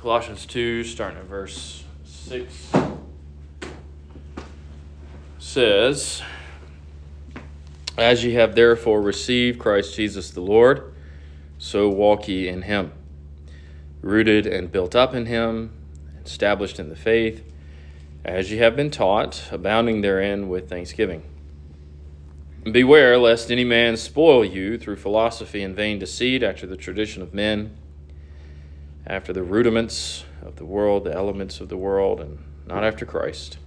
Colossians 2, starting at verse 6, says, As ye have therefore received Christ Jesus the Lord, so walk ye in him, rooted and built up in him, established in the faith, as ye have been taught, abounding therein with thanksgiving. Beware lest any man spoil you through philosophy and vain deceit, after the tradition of men, after the rudiments of the world, the elements of the world, and not after Christ.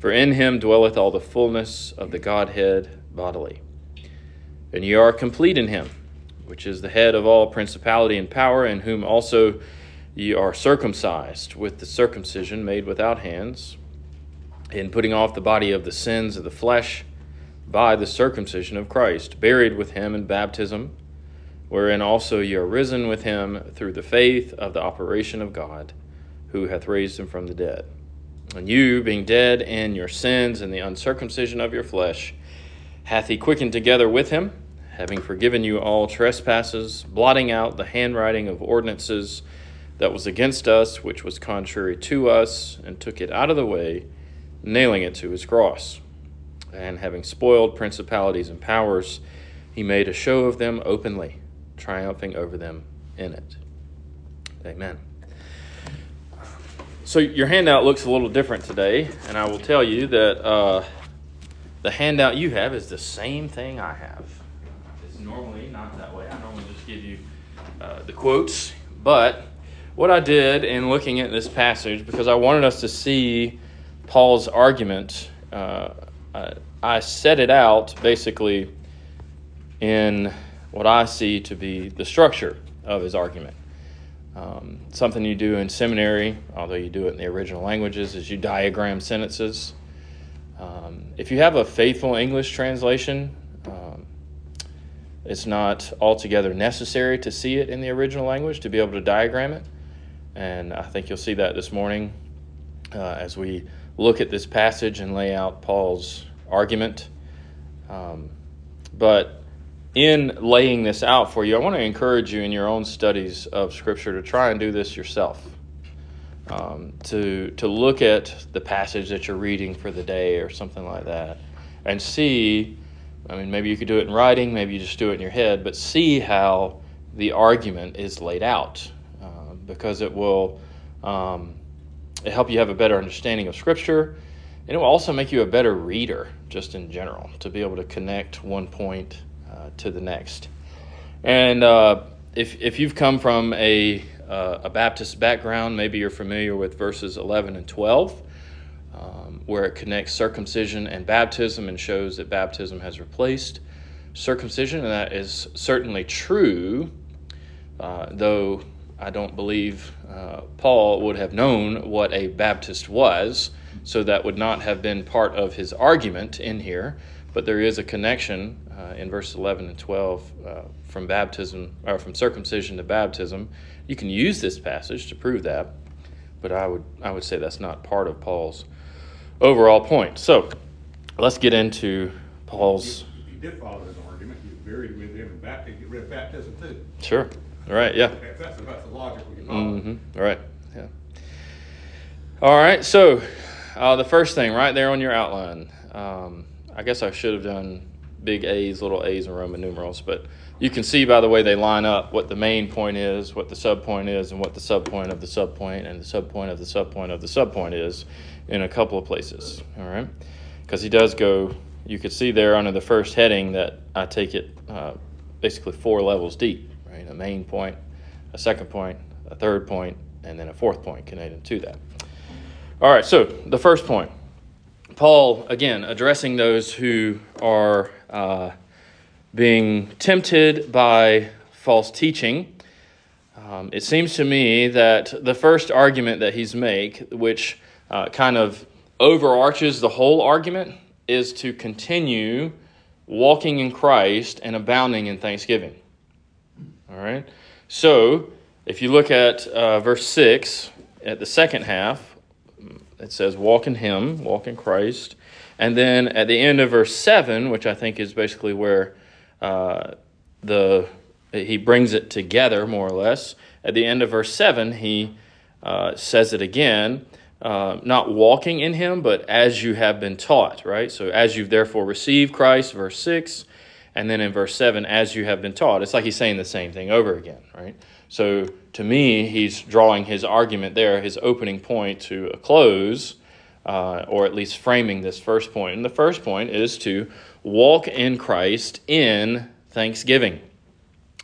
For in him dwelleth all the fullness of the Godhead bodily. And ye are complete in him, which is the head of all principality and power, in whom also ye are circumcised with the circumcision made without hands, in putting off the body of the sins of the flesh by the circumcision of Christ, buried with him in baptism, wherein also ye are risen with him through the faith of the operation of God, who hath raised him from the dead. And you, being dead in your sins and the uncircumcision of your flesh, hath he quickened together with him, having forgiven you all trespasses, blotting out the handwriting of ordinances that was against us, which was contrary to us, and took it out of the way, nailing it to his cross and having spoiled principalities and powers, he made a show of them openly, triumphing over them in it. Amen. So, your handout looks a little different today, and I will tell you that uh, the handout you have is the same thing I have. It's normally not that way. I normally just give you uh, the quotes, but what I did in looking at this passage, because I wanted us to see Paul's argument uh, uh, I set it out basically in what I see to be the structure of his argument. Um, something you do in seminary, although you do it in the original languages, is you diagram sentences. Um, if you have a faithful English translation, um, it's not altogether necessary to see it in the original language to be able to diagram it. And I think you'll see that this morning uh, as we look at this passage and lay out Paul's argument. Um, but in laying this out for you, I want to encourage you in your own studies of Scripture to try and do this yourself. Um, to to look at the passage that you're reading for the day or something like that, and see. I mean, maybe you could do it in writing, maybe you just do it in your head, but see how the argument is laid out, uh, because it will um, help you have a better understanding of Scripture and it will also make you a better reader, just in general, to be able to connect one point uh, to the next. And uh, if, if you've come from a, uh, a Baptist background, maybe you're familiar with verses 11 and 12, um, where it connects circumcision and baptism and shows that baptism has replaced circumcision. And that is certainly true, uh, though I don't believe uh, Paul would have known what a Baptist was so that would not have been part of his argument in here, but there is a connection uh, in verse 11 and 12 uh, from baptism or from circumcision to baptism. You can use this passage to prove that, but I would I would say that's not part of Paul's overall point. So let's get into Paul's. If you did follow his argument, you buried with him in baptism, get rid of baptism too. Sure. All right. Yeah. That's, that's the logic we follow. Mm-hmm. All right. Yeah. All right. So uh, the first thing right there on your outline. Um, I guess I should have done big A's, little A's, and Roman numerals, but you can see by the way they line up what the main point is, what the subpoint is, and what the subpoint of the subpoint and the subpoint of the subpoint of the subpoint is in a couple of places. All right, because he does go. You could see there under the first heading that I take it uh, basically four levels deep. Right, a main point, a second point, a third point, and then a fourth point connected to that. All right, so the first point. Paul, again, addressing those who are uh, being tempted by false teaching. Um, it seems to me that the first argument that he's make, which uh, kind of overarches the whole argument, is to continue walking in Christ and abounding in thanksgiving. All right? So, if you look at uh, verse 6, at the second half, it says, walk in Him, walk in Christ. And then at the end of verse 7, which I think is basically where uh, the he brings it together more or less. At the end of verse 7, he uh, says it again. Uh, not walking in him, but as you have been taught, right? So, as you've therefore received Christ, verse 6, and then in verse 7, as you have been taught. It's like he's saying the same thing over again, right? So, to me, he's drawing his argument there, his opening point to a close, uh, or at least framing this first point. And the first point is to walk in Christ in thanksgiving.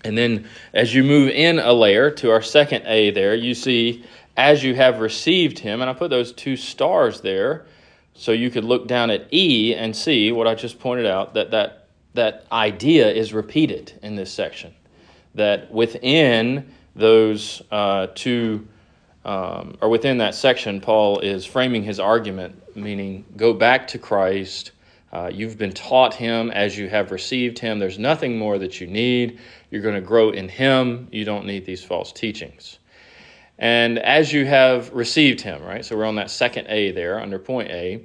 And then as you move in a layer to our second A there, you see as you have received him, and I put those two stars there so you could look down at E and see what I just pointed out that that, that idea is repeated in this section. That within those uh, two, um, or within that section, Paul is framing his argument, meaning go back to Christ. Uh, you've been taught him as you have received him. There's nothing more that you need. You're going to grow in him. You don't need these false teachings. And as you have received him, right? So we're on that second A there under point A.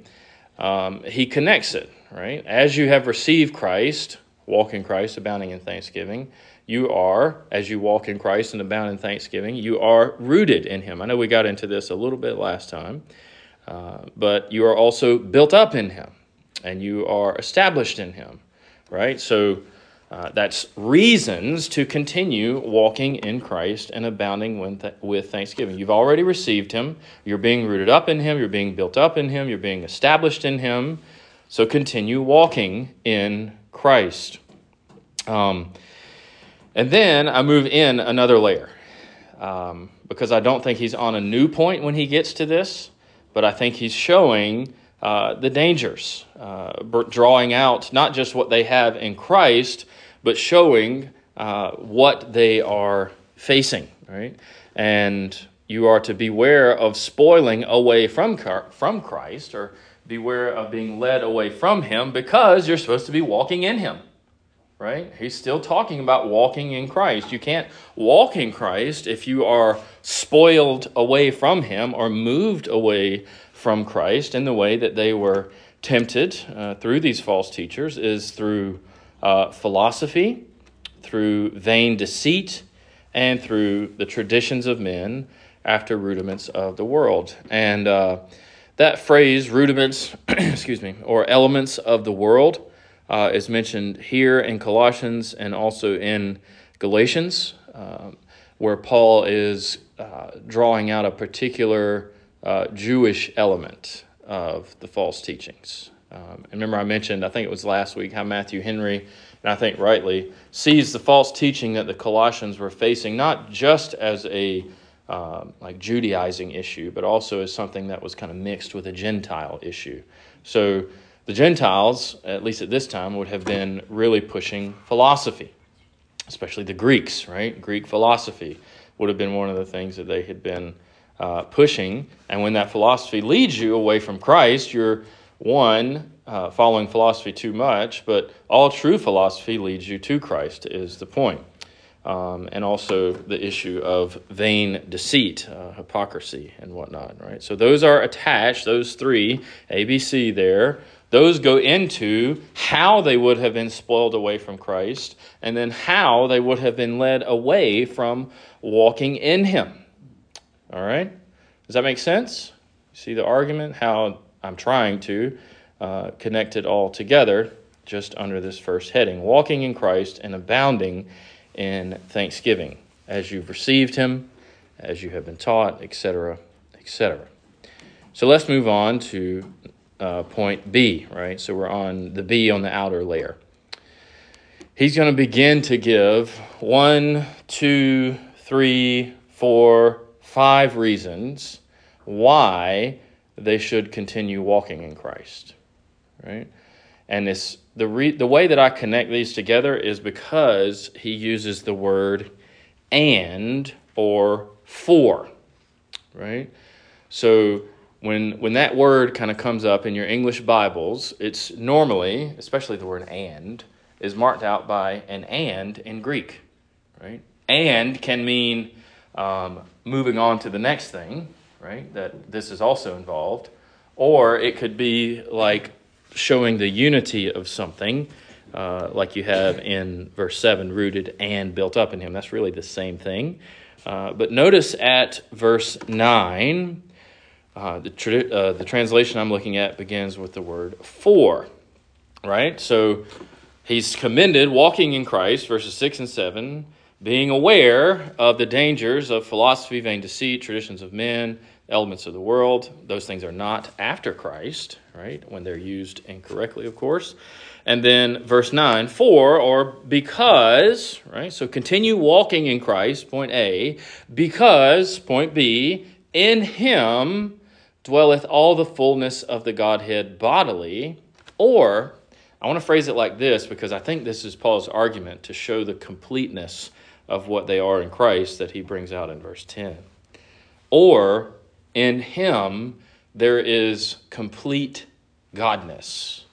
Um, he connects it, right? As you have received Christ, walk in Christ, abounding in thanksgiving, you are, as you walk in Christ and abound in thanksgiving, you are rooted in him. I know we got into this a little bit last time, uh, but you are also built up in him and you are established in him, right? So uh, that's reasons to continue walking in Christ and abounding with, th- with thanksgiving. You've already received Him. You're being rooted up in Him. You're being built up in Him. You're being established in Him. So continue walking in Christ. Um, and then I move in another layer um, because I don't think he's on a new point when he gets to this, but I think he's showing uh, the dangers, uh, drawing out not just what they have in Christ, but showing uh, what they are facing, right? And you are to beware of spoiling away from, from Christ or beware of being led away from Him because you're supposed to be walking in Him, right? He's still talking about walking in Christ. You can't walk in Christ if you are spoiled away from Him or moved away from Christ in the way that they were tempted uh, through these false teachers is through uh, philosophy, through vain deceit, and through the traditions of men after rudiments of the world. And uh, that phrase, rudiments, excuse me, or elements of the world, uh, is mentioned here in Colossians and also in Galatians, um, where Paul is uh, drawing out a particular uh, Jewish element of the false teachings. Um, and remember, I mentioned, I think it was last week, how Matthew Henry, and I think rightly, sees the false teaching that the Colossians were facing not just as a uh, like Judaizing issue, but also as something that was kind of mixed with a Gentile issue. So the Gentiles, at least at this time, would have been really pushing philosophy, especially the Greeks, right? Greek philosophy would have been one of the things that they had been uh, pushing. And when that philosophy leads you away from Christ, you're one, uh, following philosophy too much, but all true philosophy leads you to Christ, is the point. Um, and also the issue of vain deceit, uh, hypocrisy, and whatnot, right? So those are attached, those three, ABC there, those go into how they would have been spoiled away from Christ, and then how they would have been led away from walking in Him. All right? Does that make sense? See the argument? How I'm trying to uh, connect it all together just under this first heading walking in Christ and abounding in thanksgiving as you've received Him, as you have been taught, etc., etc. So let's move on to uh, point B, right? So we're on the B on the outer layer. He's going to begin to give one, two, three, four, five reasons why they should continue walking in Christ. Right? And this the re, the way that I connect these together is because he uses the word and or for. Right? So when when that word kind of comes up in your English Bibles, it's normally, especially the word and, is marked out by an and in Greek. Right? And can mean um, moving on to the next thing, right? That this is also involved. Or it could be like showing the unity of something, uh, like you have in verse 7 rooted and built up in Him. That's really the same thing. Uh, but notice at verse 9, uh, the, uh, the translation I'm looking at begins with the word for, right? So he's commended walking in Christ, verses 6 and 7, being aware of the dangers of philosophy, vain deceit, traditions of men, elements of the world. Those things are not after Christ, right? When they're used incorrectly, of course. And then verse 9, for or because, right? So continue walking in Christ, point A, because, point B, in him dwelleth all the fullness of the Godhead bodily. Or, I want to phrase it like this because I think this is Paul's argument to show the completeness of what they are in Christ that he brings out in verse 10. Or, in him there is complete godness,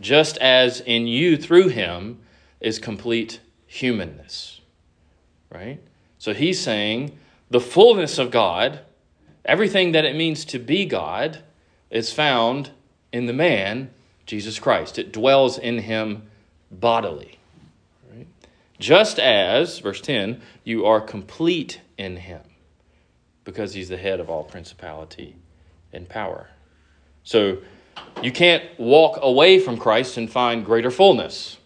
just as in you through him is complete humanness. Right? So he's saying the fullness of God, everything that it means to be God, is found in the man, Jesus Christ. It dwells in him bodily. Just as, verse 10, you are complete in him because he's the head of all principality and power. So you can't walk away from Christ and find greater fullness.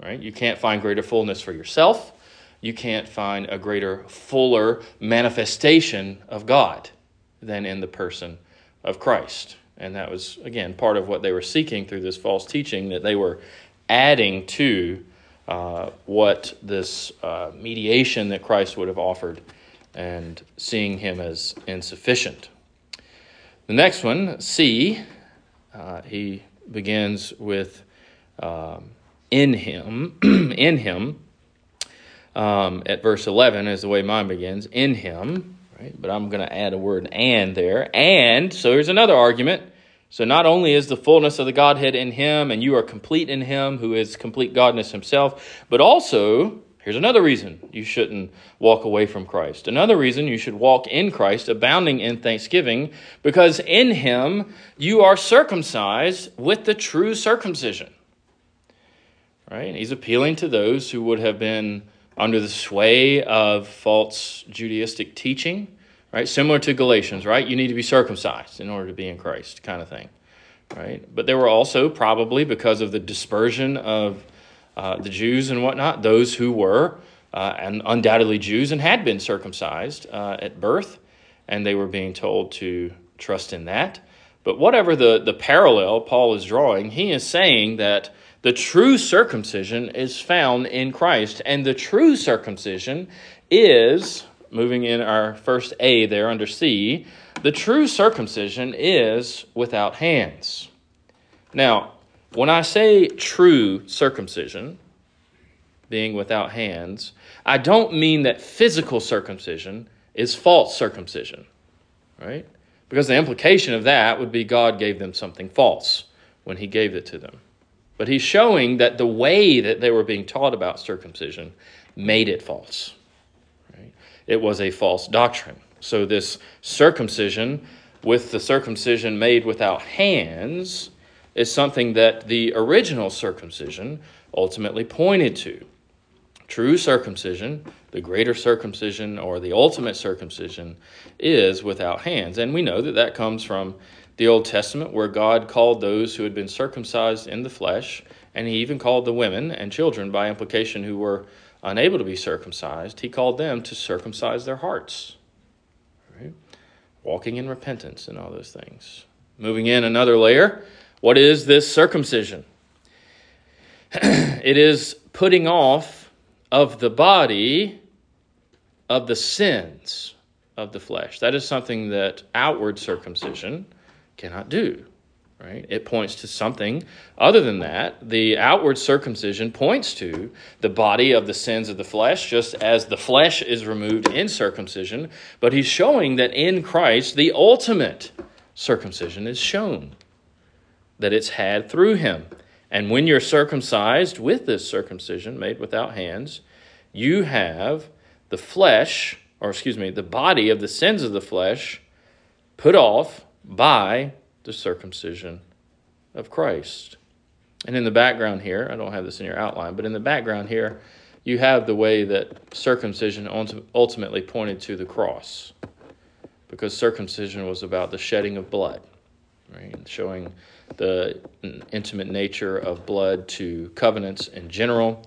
Right? You can't find greater fullness for yourself. You can't find a greater, fuller manifestation of God than in the person of Christ. And that was, again, part of what they were seeking through this false teaching that they were adding to uh, what this uh, mediation that Christ would have offered and seeing him as insufficient. The next one, C, uh, he begins with um, in him, in him. Um, at verse 11 is the way mine begins, in him, right? But I'm going to add a word and there. And, so here's another argument. So not only is the fullness of the Godhead in him, and you are complete in him, who is complete Godness himself, but also Here's another reason you shouldn't walk away from Christ. Another reason you should walk in Christ, abounding in thanksgiving, because in Him you are circumcised with the true circumcision. Right? And he's appealing to those who would have been under the sway of false Judaistic teaching, right? Similar to Galatians, right? You need to be circumcised in order to be in Christ, kind of thing, right? But there were also probably because of the dispersion of uh, the Jews and whatnot, those who were uh, and undoubtedly Jews and had been circumcised uh, at birth, and they were being told to trust in that. But whatever the, the parallel Paul is drawing, he is saying that the true circumcision is found in Christ, and the true circumcision is, moving in our first A there under C, the true circumcision is without hands. Now, when I say true circumcision, being without hands, I don't mean that physical circumcision is false circumcision, right? Because the implication of that would be God gave them something false when He gave it to them. But He's showing that the way that they were being taught about circumcision made it false. Right? It was a false doctrine. So, this circumcision, with the circumcision made without hands, is something that the original circumcision ultimately pointed to. True circumcision, the greater circumcision or the ultimate circumcision, is without hands. And we know that that comes from the Old Testament, where God called those who had been circumcised in the flesh, and He even called the women and children, by implication, who were unable to be circumcised, He called them to circumcise their hearts. Right? Walking in repentance and all those things. Moving in another layer, what is this circumcision? it is putting off of the body of the sins of the flesh. That is something that outward circumcision cannot do. Right? It points to something other than that. The outward circumcision points to the body of the sins of the flesh, just as the flesh is removed in circumcision. But he's showing that in Christ, the ultimate circumcision is shown that it's had through him. And when you're circumcised with this circumcision made without hands, you have the flesh, or excuse me, the body of the sins of the flesh put off by the circumcision of Christ. And in the background here, I don't have this in your outline, but in the background here, you have the way that circumcision ultimately pointed to the cross, because circumcision was about the shedding of blood, right? Showing the intimate nature of blood to covenants in general.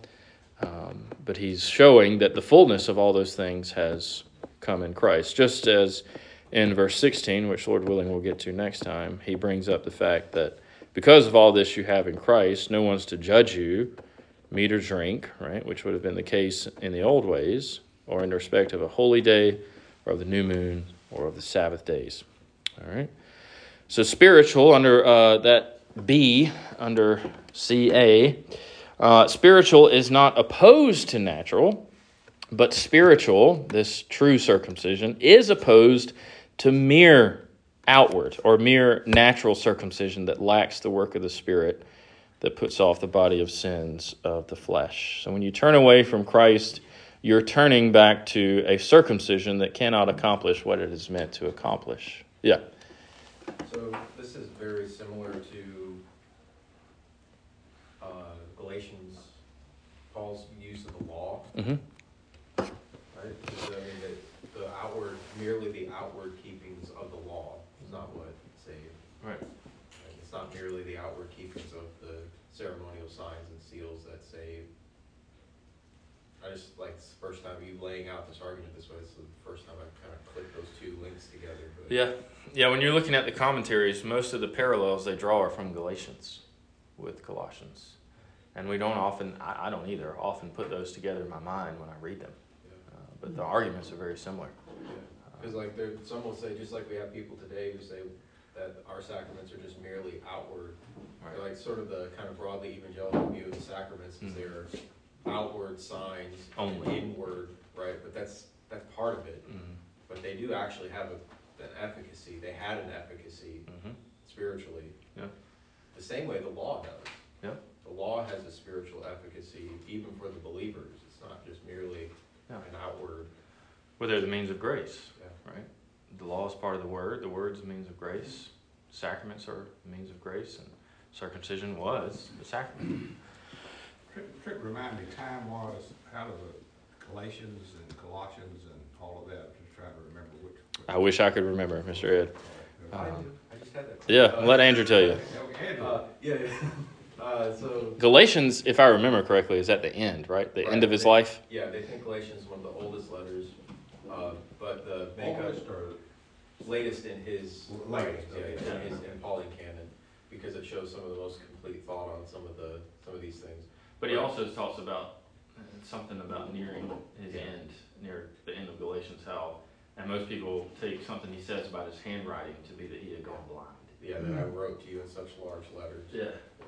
Um, but he's showing that the fullness of all those things has come in Christ. Just as in verse 16, which Lord willing we'll get to next time, he brings up the fact that because of all this you have in Christ, no one's to judge you, meat or drink, right, which would have been the case in the old ways, or in respect of a holy day, or of the new moon, or of the Sabbath days. All right. So spiritual under uh, that B under CA, uh, spiritual is not opposed to natural, but spiritual, this true circumcision, is opposed to mere outward or mere natural circumcision that lacks the work of the Spirit that puts off the body of sins of the flesh. So when you turn away from Christ, you're turning back to a circumcision that cannot accomplish what it is meant to accomplish. Yeah. So this is very similar to uh, Galatians, Paul's use of the law, Mm-hmm. right? Because, I mean, the, the outward, merely the outward keepings of the law is not what saved. Right. right? It's not merely the outward keepings of the ceremonial signs and seals that save. I just, like, it's the first time you laying out this argument this way, it's the first time I've kind of clicked those two links together. but- Yeah. Yeah, when you're looking at the commentaries, most of the parallels they draw are from Galatians with Colossians. And we don't often, I, I don't either, often put those together in my mind when I read them. Yeah. Uh, but the arguments are very similar. Because like there, some will say, just like we have people today who say that our sacraments are just merely outward. They're Like sort of the kind of broadly evangelical view of the sacraments is Mhm. they're outward signs, and Only. inward, right? But that's, that's part of it. Mm-hmm. But they do actually have a, an efficacy, they had an efficacy Mm-hmm. spiritually. Yeah. The same way the law does. Yeah. The law has a spiritual efficacy even for the believers. It's not just merely Yeah. an outward, Well, they're the means of grace, yeah. right? The law is part of the word. The word's the means of grace. Sacraments are the means of grace, and circumcision was the sacrament. Trick, Trick, remind me, time was, how does it, Galatians and Colossians and all of that, just trying to remember which. which- I wish I could remember, Mr. Ed. I Um, I just. Yeah, let Andrew tell you. Uh, yeah, yeah. Uh, so, Galatians, if I remember correctly, is at the end, right? The end of his Right. life. yeah, they think Galatians is one of the oldest letters, uh, but the makeup, or latest in his Latest, yeah, okay. yeah, in his, in Pauline canon, because it shows some of the most complete thought on some of the, some of these things. But he also talks about uh, something about nearing his end, near the end of Galatians, how, and most people take something he says about his handwriting to be that he had gone blind. Yeah, that I wrote to you in such large letters. Yeah. Yeah.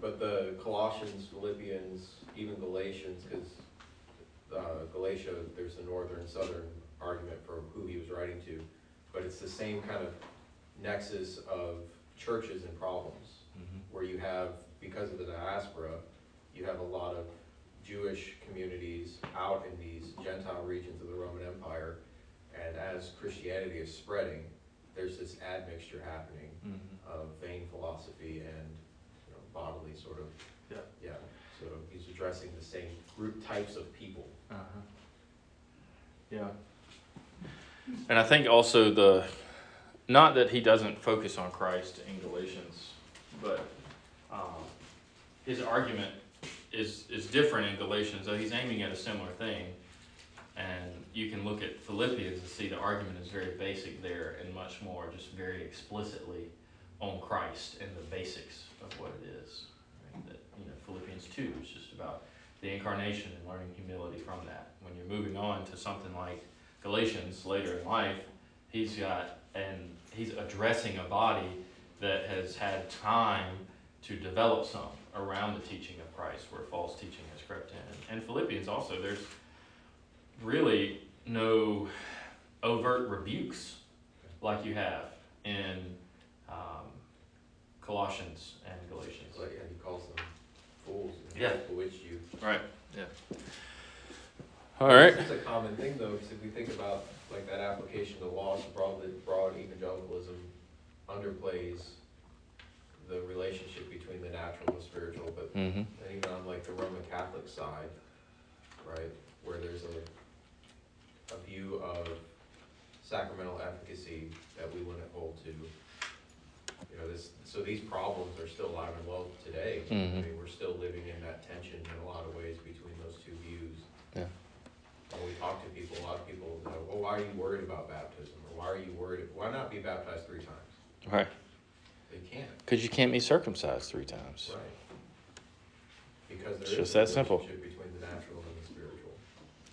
But the Colossians, Philippians, even Galatians, because uh, Galatia, there's a northern, southern argument for who he was writing to, but it's the same kind of nexus of churches and problems, Mm-hmm. where you have, because of the diaspora, you have a lot of Jewish communities out in these Gentile regions of the Roman Empire, and as Christianity is spreading, there's this admixture happening Mm-hmm. of vain philosophy and you know, bodily sort of. Yeah. Yeah, so he's addressing the same group types of people. Uh-huh. Yeah. And I think also the, not that he doesn't focus on Christ in Galatians, but um, his argument is, is different in Galatians, though he's aiming at a similar thing. And you can look at Philippians and see the argument is very basic there and much more just very explicitly on Christ and the basics of what it is. Right? That, you know, Philippians 2 is just about the incarnation and learning humility from that. When you're moving on to something like Galatians later in life, he's got, and he's addressing a body that has had time to develop some around the teaching of Christ where false teaching has crept in. And Philippians also, there's really no overt rebukes like you have in um, Colossians and Galatians. Like, and he calls them fools and Yeah. bewitch you. Right. Yeah. All right. It's a common thing though, because if we think about like that application to laws, broadly, broad evangelicalism underplays the relationship between the natural and the spiritual, but Mm-hmm. Even on like the Roman Catholic side, right? Where there's a, a view of sacramental efficacy that we wouldn't hold to. You know, this, so these problems are still alive and well today. I Mhm. mean, we're still living in that tension in a lot of ways between those two views. Yeah. When we talk to people, a lot of people, know, well, why are you worried about baptism? Or why are you worried, why not be baptized three times? Right. They can't, Because you can't be circumcised three times. right? Because It's there is just a that simple. between the natural and the spiritual.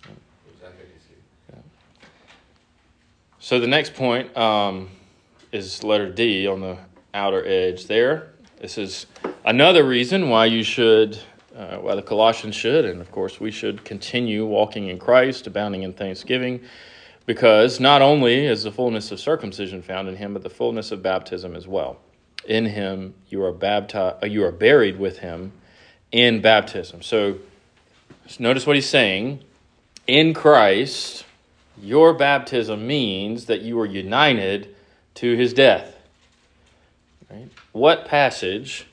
There's efficacy. So the next point um, is letter D on the outer edge there. This is another reason why you should, uh, why the Colossians should, and of course we should continue walking in Christ, abounding in thanksgiving, because not only is the fullness of circumcision found in Him, but the fullness of baptism as well. In Him you are baptized, uh, you are buried with Him in baptism. So notice what he's saying. In Christ, your baptism means that you are united to his death. Right? What passage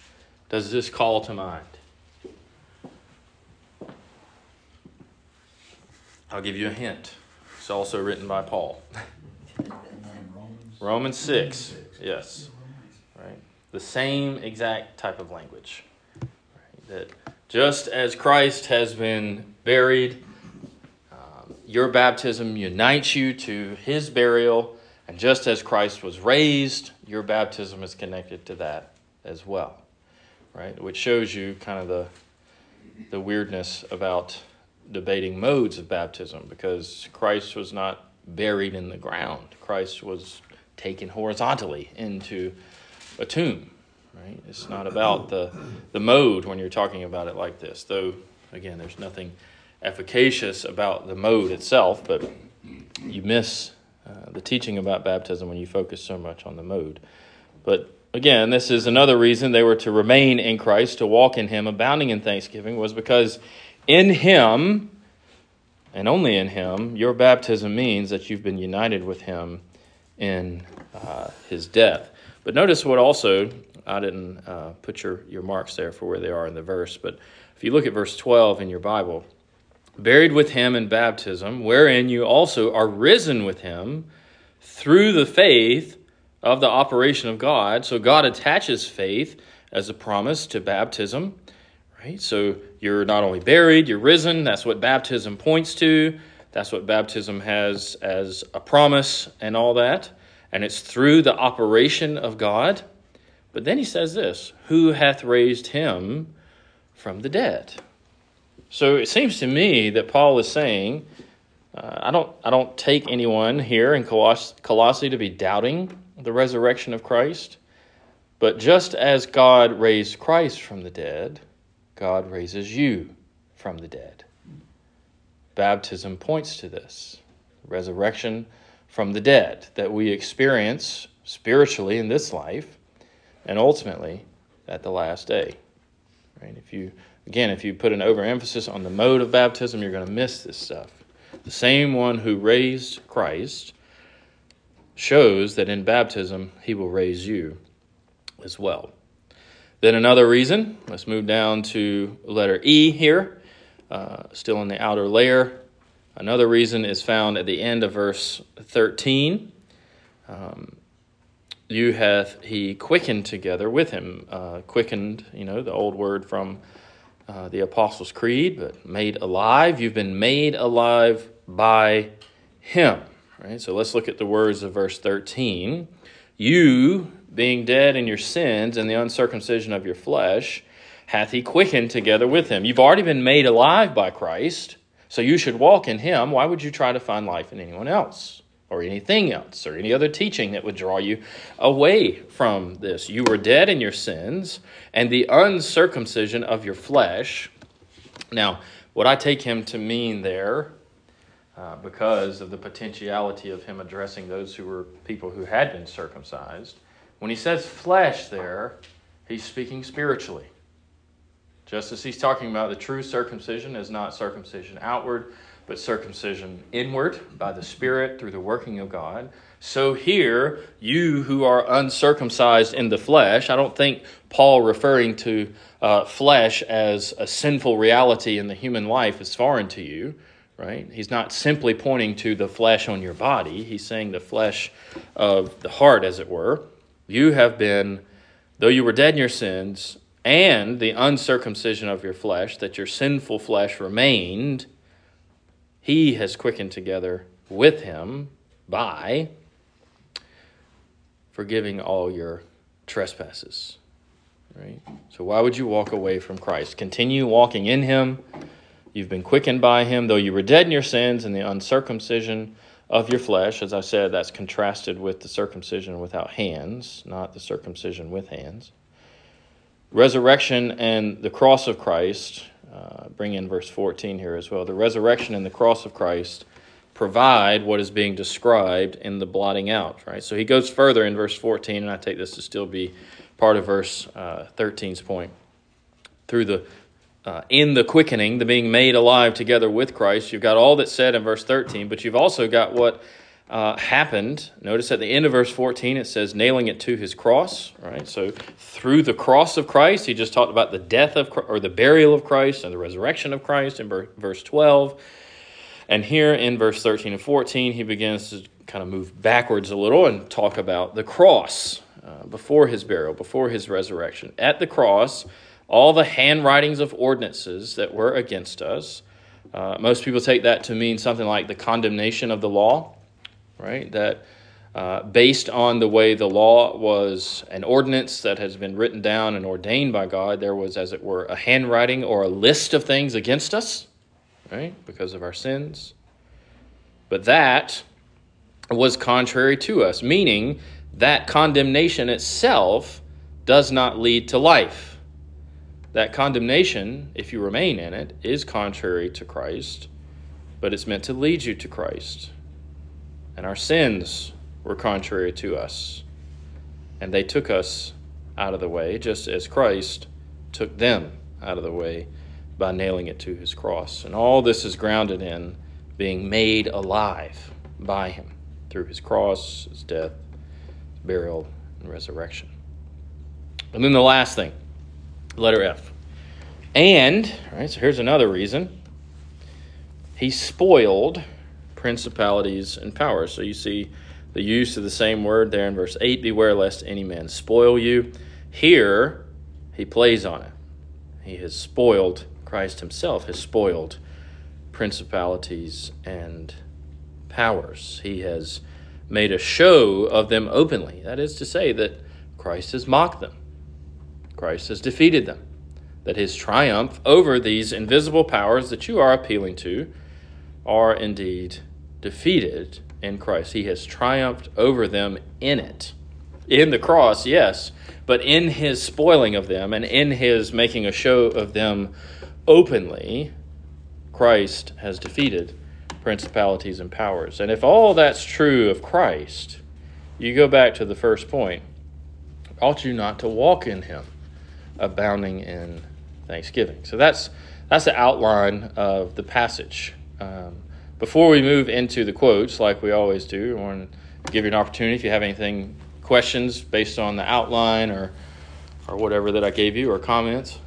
does this call to mind? I'll give you a hint. It's also written by Paul. Romans 6. Yes. The same exact type of language. Right? That just as Christ has been buried, um, your baptism unites you to his burial, and just as Christ was raised, your baptism is connected to that as well. Right? Which shows you kind of the the weirdness about debating modes of baptism because Christ was not buried in the ground. Christ was taken horizontally into a tomb. Right? It's not about the the mode when you're talking about it like this. Though again, there's nothing efficacious about the mode itself, but you miss uh, the teaching about baptism when you focus so much on the mode. But again, this is another reason they were to remain in Christ, to walk in Him, abounding in thanksgiving, was because in Him, and only in Him, your baptism means that you've been united with Him in uh, His death. But notice what also, I didn't uh, put your, your marks there for where they are in the verse, but if you look at verse 12 in your Bible, buried with Him in baptism, wherein you also are risen with Him through the faith of the operation of God. So God attaches faith as a promise to baptism, right? So you're not only buried, you're risen. That's what baptism points to. That's what baptism has as a promise and all that. And it's through the operation of God. But then he says this Who hath raised him from the dead? So it seems to me that Paul is saying, uh, I don't, I don't take anyone here in Coloss- Colossae to be doubting the resurrection of Christ, but just as God raised Christ from the dead, God raises you from the dead. Baptism points to this resurrection from the dead that we experience spiritually in this life and ultimately at the last day. Right? If you again, if you put an overemphasis on the mode of baptism, you're going to miss this stuff. The same one who raised Christ shows that in baptism he will raise you as well. Then another reason, let's move down to letter E here, uh, still in the outer layer. Another reason is found at the end of verse 13. Um, you hath he quickened together with him. Uh, quickened, you know, the old word from uh, the Apostles' Creed, but made alive. You've been made alive by him. Right? So let's look at the words of verse 13. You, being dead in your sins and the uncircumcision of your flesh, hath he quickened together with him. You've already been made alive by Christ, so you should walk in him. Why would you try to find life in anyone else or anything else or any other teaching that would draw you away from this? You were dead in your sins and the uncircumcision of your flesh. Now, what I take him to mean there uh, because of the potentiality of him addressing those who were people who had been circumcised. When he says flesh there, he's speaking spiritually. Just as he's talking about the true circumcision is not circumcision outward, but circumcision inward by the Spirit through the working of God. So here, you who are uncircumcised in the flesh, I don't think Paul referring to uh, flesh as a sinful reality in the human life is foreign to you, right? He's not simply pointing to the flesh on your body, he's saying the flesh of the heart, as it were. You have been, though you were dead in your sins, and the uncircumcision of your flesh, that your sinful flesh remained, he has quickened together with him by forgiving all your trespasses. Right? So, why would you walk away from Christ? Continue walking in him. You've been quickened by him, though you were dead in your sins and the uncircumcision of your flesh. As I said, that's contrasted with the circumcision without hands, not the circumcision with hands. Resurrection and the cross of Christ, uh, bring in verse 14 here as well. The resurrection and the cross of Christ provide what is being described in the blotting out, right? So he goes further in verse 14, and I take this to still be part of verse uh, 13's point. Through the uh, in the quickening, the being made alive together with Christ, you've got all that's said in verse 13, but you've also got what uh, happened. Notice at the end of verse 14, it says nailing it to his cross, right? So through the cross of Christ, he just talked about the death of or the burial of Christ and the resurrection of Christ in verse 12. And here in verse 13 and 14, he begins to kind of move backwards a little and talk about the cross uh, before his burial, before his resurrection. At the cross, all the handwritings of ordinances that were against us. Uh, most people take that to mean something like the condemnation of the law, right? That uh, based on the way the law was an ordinance that has been written down and ordained by God, there was, as it were, a handwriting or a list of things against us right? Because of our sins. But that was contrary to us, meaning that condemnation itself does not lead to life. That condemnation, if you remain in it, is contrary to Christ, but it's meant to lead you to Christ. And our sins were contrary to us, and they took us out of the way, just as Christ took them out of the way by nailing it to his cross. And all this is grounded in being made alive by him through his cross, his death, his burial, and resurrection. And then the last thing, letter F. And, right, so here's another reason. He spoiled principalities and powers. So you see the use of the same word there in verse 8 Beware lest any man spoil you. Here, he plays on it. He has spoiled Christ himself has spoiled principalities and powers. He has made a show of them openly. That is to say, that Christ has mocked them, Christ has defeated them, that his triumph over these invisible powers that you are appealing to are indeed defeated in Christ. He has triumphed over them in it. In the cross, yes, but in his spoiling of them and in his making a show of them openly, Christ has defeated principalities and powers. And if all that's true of Christ, you go back to the first point ought you not to walk in him, abounding in thanksgiving? So that's that's the outline of the passage. Um, before we move into the quotes, like we always do, I want to give you an opportunity if you have anything questions based on the outline or or whatever that I gave you or comments.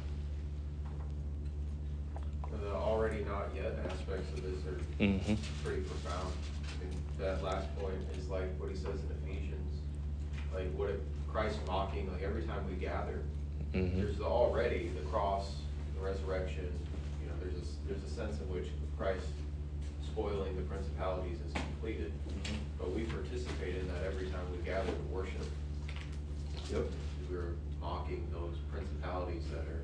The already not yet aspects of this are mm-hmm. pretty profound. I mean, that last point is like what he says in Ephesians. Like, what if Christ mocking, like every time we gather, mm-hmm. there's already the cross, the resurrection, you know, there's a, there's a sense in which Christ spoiling the principalities is completed. Mm-hmm. But we participate in that every time we gather to worship. Yep. We're mocking those principalities that are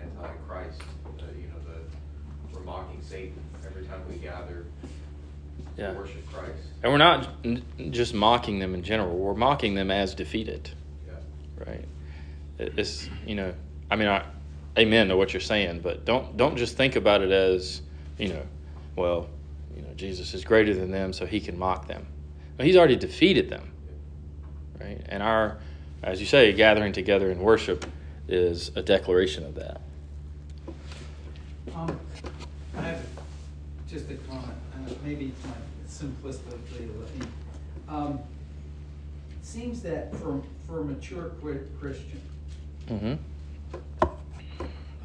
anti-Christ Uh, you know, the, we're mocking Satan every time we gather yeah. to worship Christ. And we're not just mocking them in general, we're mocking them as defeated. Yeah. Right? It's, you know, I mean, I, amen to what you're saying, but don't, don't just think about it as, you know, well, you know, Jesus is greater than them, so he can mock them. Well, he's already defeated them. Right? And our, as you say, gathering together in worship is a declaration of that. Um, I have just a comment, and maybe simplistically looking. Um, it seems that for, for a mature Christian, Mm-hmm.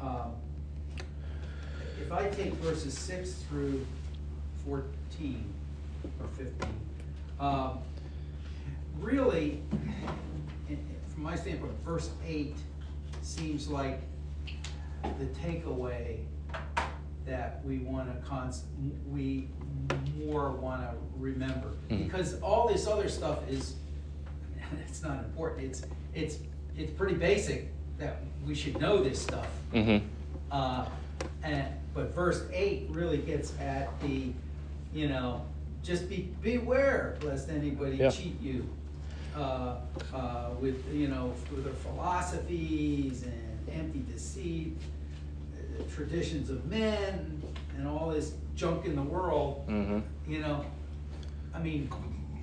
Um, if I take verses six through fourteen or fifteen, um, really, from my standpoint, verse eight seems like the takeaway that we wanna cons, we more wanna remember. Mhm. Because all this other stuff is, it's not important, it's, it's, it's pretty basic that we should know this stuff. Mm-hmm. Uh, and, but verse eight really gets at the, you know, just be, beware lest anybody Yeah. cheat you. Uh, uh, with, you know, with their philosophies and empty deceit, uh, traditions of men, and all this junk in the world, Mm-hmm. you know, I mean,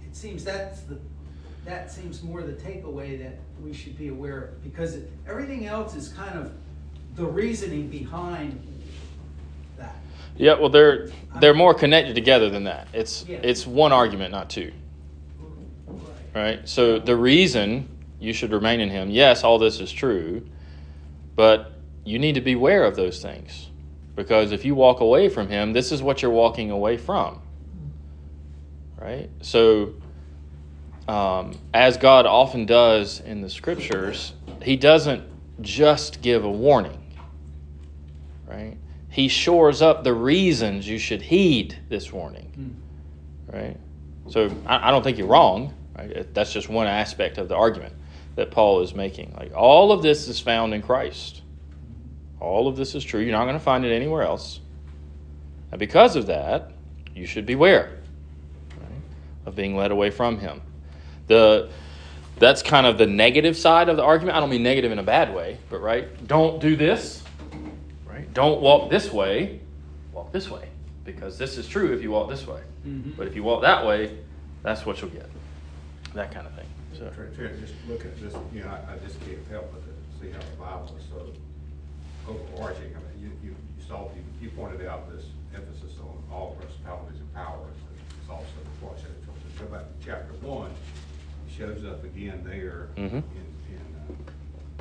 it seems that's the, that seems more the takeaway that we should be aware of, because everything else is kind of the reasoning behind that. Yeah, well, they're they're more connected together than that. It's Yeah. it's one argument, not two. Right. So the reason you should remain in Him, yes, all this is true, but you need to beware of those things because if you walk away from Him, this is what you're walking away from. Right. So, um, as God often does in the Scriptures, He doesn't just give a warning. Right. He shores up the reasons you should heed this warning Hmm. right? So I, I don't think you're wrong. Right? That's just one aspect of the argument that Paul is making. Like all of this is found in Christ. All of this is true. You're not going to find it anywhere else. And because of that, you should beware right, of being led away from Him. The that's kind of the negative side of the argument. I don't mean negative in a bad way, but right, don't do this. Right, don't walk this way. Walk this way because this is true if you walk this way. Mhm. But if you walk that way, that's what you'll get. That kind of thing. So, Trent, Trent, just look at this, you know, I, I just can't help but see how the Bible is so overarching. I mean, you, you, you saw, you, you pointed out this emphasis on all principalities and powers. It's also before I said, it, go back to chapter one, it shows up again there in, Mhm. in,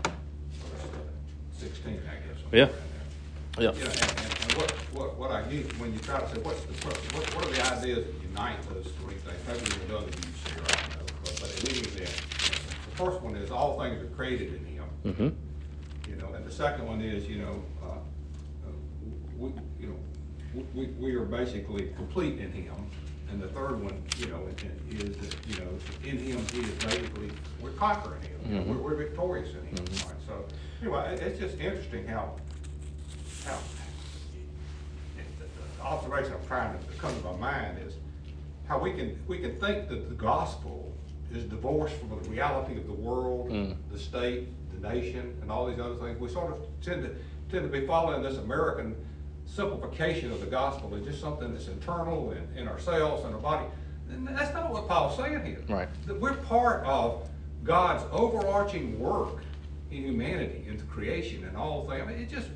uh, verse uh, sixteen, I guess. Yeah. there. yeah. You know, and, and, and what, what, what I get, when you try to say, what's the, what, what are the ideas that unite those three things? Maybe there's other you say, I don't know, but, but at any event, the first one is all things are created in him, Mm-hmm. you know, and the second one is, you know, uh, uh, we, you know, we, we are basically complete in him. And the third one, you know, is that, you know, in him, he is basically, we're conquering him, know, Mhm. we're, we're victorious in him, Mhm. right? So, anyway, it's just interesting how, how, the observation I'm trying to come to my mind is how we can, we can think that the gospel is divorced from the reality of the world, Mm. the state, the nation, and all these other things. We sort of tend to, tend to be following this American simplification of the gospel as just something that's internal in, in ourselves and our body. And that's not what Paul's saying here. Right. That we're part of God's overarching work in humanity, in the creation and all things. I mean, it just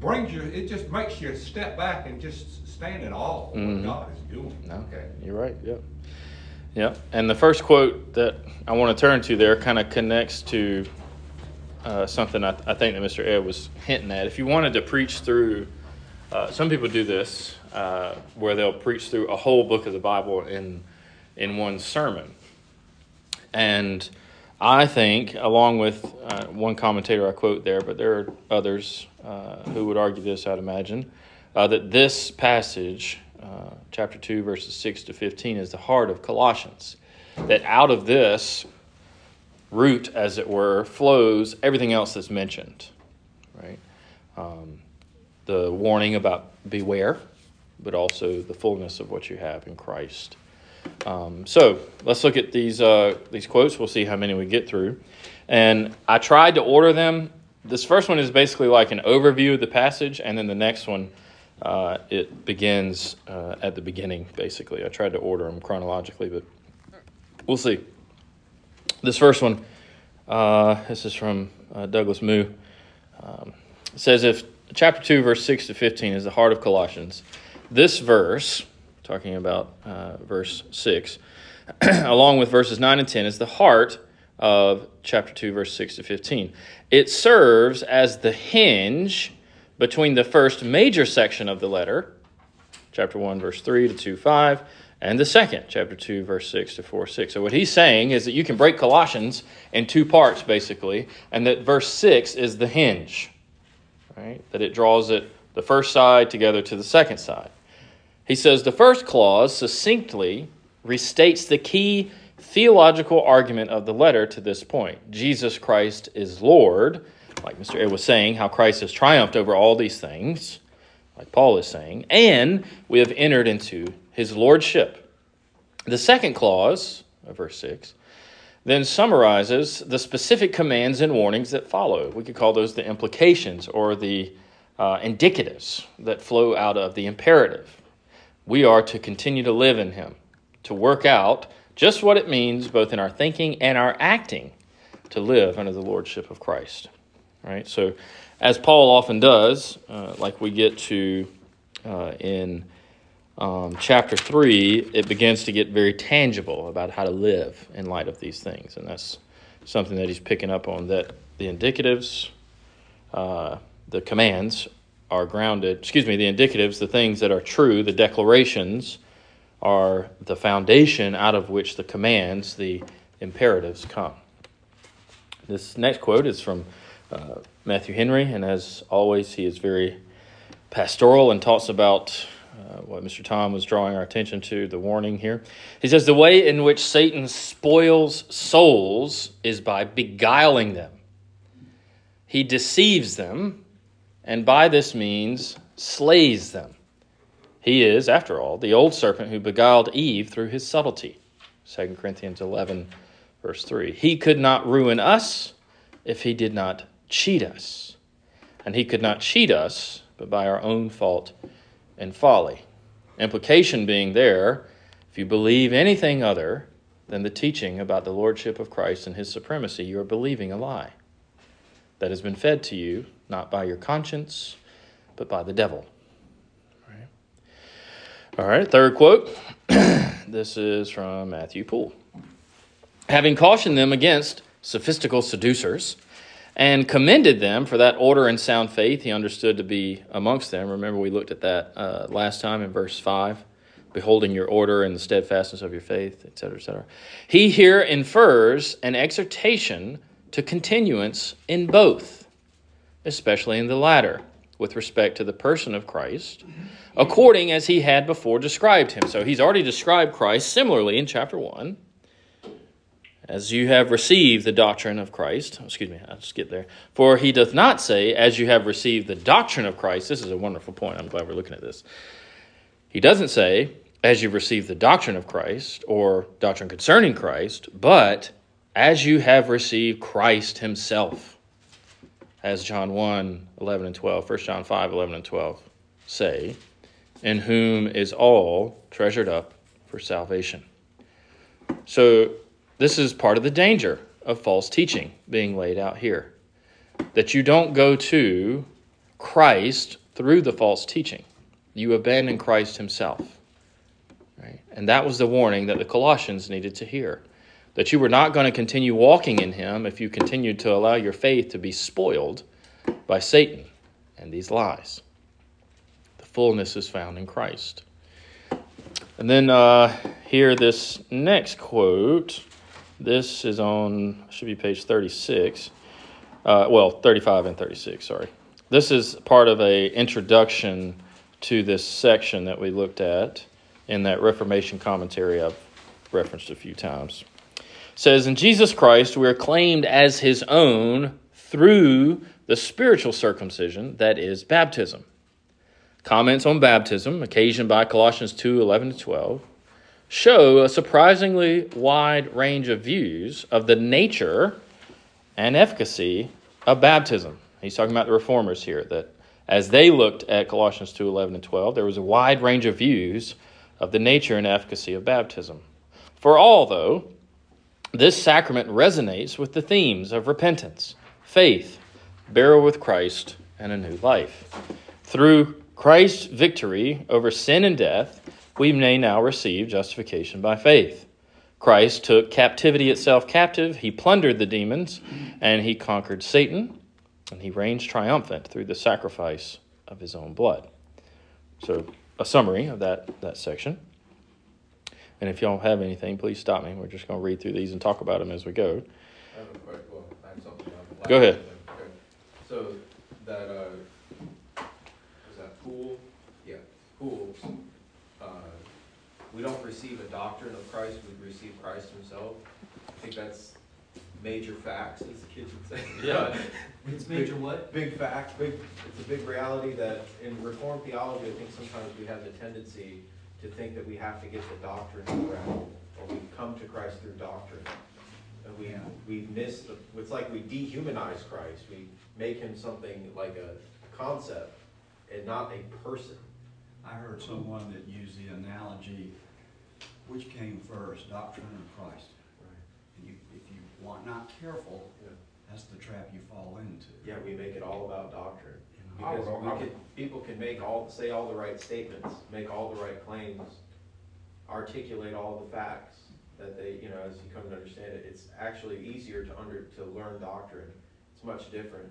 brings you, it just makes you step back and just stand in awe of Mhm. what God is doing. No, Okay. you're right. Yep. Yep. And the first quote that I want to turn to there kind of connects to uh, something I, I think that Mr. Ed was hinting at. If you wanted to preach through, uh, some people do this uh, where they'll preach through a whole book of the Bible in in one sermon. And I think, along with uh, one commentator I quote there, but there are others uh, who would argue this, I'd imagine, uh, that this passage, uh, chapter 2, verses 6 to 15, is the heart of Colossians. That out of this root, as it were, flows everything else that's mentioned, right? Um, the warning about beware, but also the fullness of what you have in Christ. Um, so let's look at these uh, these quotes. We'll see how many we get through. And I tried to order them. This first one is basically like an overview of the passage, and then the next one uh, it begins uh, at the beginning. Basically, I tried to order them chronologically, but we'll see. This first one, uh, this is from uh, Douglas Moo. Um, says if chapter 2, verse 6 to 15 is the heart of Colossians. This verse, talking about uh, verse 6, along with verses 9 and 10, is the heart of chapter 2, verse 6 to 15. It serves as the hinge between the first major section of the letter, chapter 1, verse 3 to 2, 5, and the second, chapter 2, verse 6 to 4, 6. So, what he's saying is that you can break Colossians in two parts, basically, and that verse 6 is the hinge, right? That it draws it, the first side together to the second side. He says the first clause succinctly restates the key theological argument of the letter to this point Jesus Christ is Lord, like Mr. Ed was saying, how Christ has triumphed over all these things, like Paul is saying, and we have entered into his lordship. The second clause of verse 6 then summarizes the specific commands and warnings that follow. We could call those the implications or the uh, indicatives that flow out of the imperative. We are to continue to live in him, to work out just what it means, both in our thinking and our acting, to live under the lordship of Christ. Right. So, as Paul often does, uh, like we get to uh, in um, chapter 3, it begins to get very tangible about how to live in light of these things. And that's something that he's picking up on that the indicatives, uh, the commands are grounded, excuse me, the indicatives, the things that are true, the declarations are the foundation out of which the commands, the imperatives come. This next quote is from uh, Matthew Henry, and as always, he is very pastoral and talks about uh, what Mr. Tom was drawing our attention to, the warning here. He says, The way in which Satan spoils souls is by beguiling them. He deceives them, and by this means slays them. He is, after all, the old serpent who beguiled Eve through his subtlety. 2 Corinthians 11, verse 3. He could not ruin us if he did not cheat us. And he could not cheat us but by our own fault and folly. Implication being there, if you believe anything other than the teaching about the lordship of Christ and his supremacy, you are believing a lie that has been fed to you not by your conscience, but by the devil. All right, third quote. this is from Matthew Poole. Having cautioned them against sophistical seducers, and commended them for that order and sound faith he understood to be amongst them. Remember, we looked at that uh, last time in verse 5 beholding your order and the steadfastness of your faith, etc., etc. He here infers an exhortation to continuance in both, especially in the latter, with respect to the person of Christ, according as he had before described him. So he's already described Christ similarly in chapter 1 as you have received the doctrine of Christ. Oh, excuse me, I'll just get there. For he doth not say, as you have received the doctrine of Christ. This is a wonderful point. I'm glad we're looking at this. He doesn't say, as you've received the doctrine of Christ or doctrine concerning Christ, but as you have received Christ himself. As John 1 11 and 12, 1 John 5 11 and 12 say, in whom is all treasured up for salvation. So this is part of the danger of false teaching being laid out here. That you don't go to Christ through the false teaching. You abandon Christ himself. Right? And that was the warning that the Colossians needed to hear. That you were not going to continue walking in him if you continued to allow your faith to be spoiled by Satan and these lies. The fullness is found in Christ. And then uh, here, this next quote this is on, should be page 36. Uh, well, 35 and 36, sorry. This is part of a introduction to this section that we looked at in that Reformation commentary I've referenced a few times. It says, In Jesus Christ we are claimed as his own through the spiritual circumcision that is baptism. Comments on baptism, occasioned by Colossians 2 11 to 12 show a surprisingly wide range of views of the nature and efficacy of baptism. He's talking about the reformers here, that as they looked at Colossians 2 11 and 12, there was a wide range of views of the nature and efficacy of baptism. For all, though, this sacrament resonates with the themes of repentance, faith, burial with Christ, and a new life. Through Christ's victory over sin and death, we may now receive justification by faith. Christ took captivity itself captive, he plundered the demons, and he conquered Satan, and he reigns triumphant through the sacrifice of his own blood. So, a summary of that, that section. And if y'all have anything, please stop me. We're just going to read through these and talk about them as we go. I have a quick, well, I have something on the last Go ahead. one. Okay. So that, uh, is that Poole? Yeah, Poole's. Uh, we don't receive a doctrine of Christ, we receive Christ himself. I think that's major facts, as the kids would say. Yeah. It's major what? Big fact, big, it's a big reality that in Reformed theology, I think sometimes we have the tendency to think that we have to get the doctrine correct, or we come to Christ through doctrine. And we, Yeah. we miss the, it's like we dehumanize Christ, we make him something like a concept and not a person. I heard someone that used the analogy, which came first, doctrine or Christ? Right. And you, if you want not careful, Yeah. that's the trap you fall into. Yeah, we make it all about doctrine. You know? I would- Because we could, people can make all, say all the right statements, make all the right claims, articulate all the facts that they, you know, as you come to understand it, it's actually easier to under, to learn doctrine. It's much different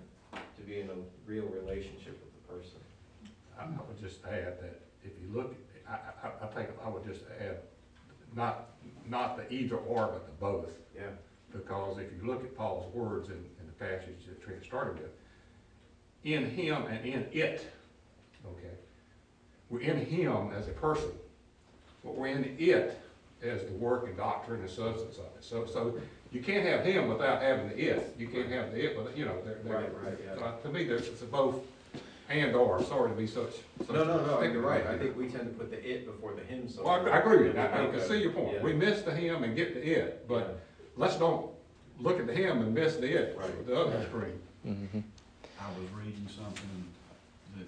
to be in a real relationship with the person. I, I would just add that if you look, I, I, I think I would just add, not, not the either or, but the both. Yeah, Because if you look at Paul's words in, in the passage that Trent started with, in him and in it, okay? We're in him as a person, but we're in it as the work and doctrine and substance of it. So, so you can't have him without having the it. You can't have the it, but, you know, they're, they're. Right, right, yeah. uh, To me, there's, it's a both and or, sorry to be such. such no, no, no, stickler you're right, I think we tend to put the it before the him so. Well, I I agree with you, I, I can see your point. yeah. We miss the him and get the it, but let's don't look at the him and miss the it, Right. the other extreme. Mm-hmm. I was reading something that,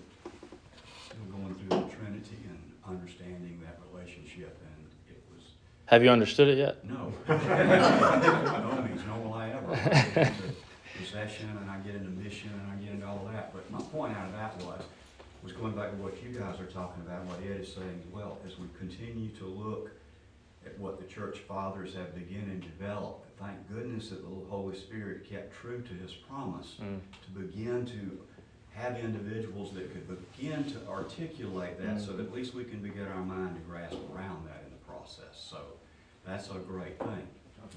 still going through the Trinity and understanding that relationship, and it was, Have you understood it yet? no. No means no will I ever. I get into Procession, and I get into mission, and I all that, but my point out of that was, was going back to what you guys are talking about, what Ed is saying as well, as we continue to look at what the church fathers have begun and developed, thank goodness that the Holy Spirit kept true to his promise Mm. to begin to have individuals that could begin to articulate that, so that at least we can begin our mind to grasp around that in the process. So that's a great thing.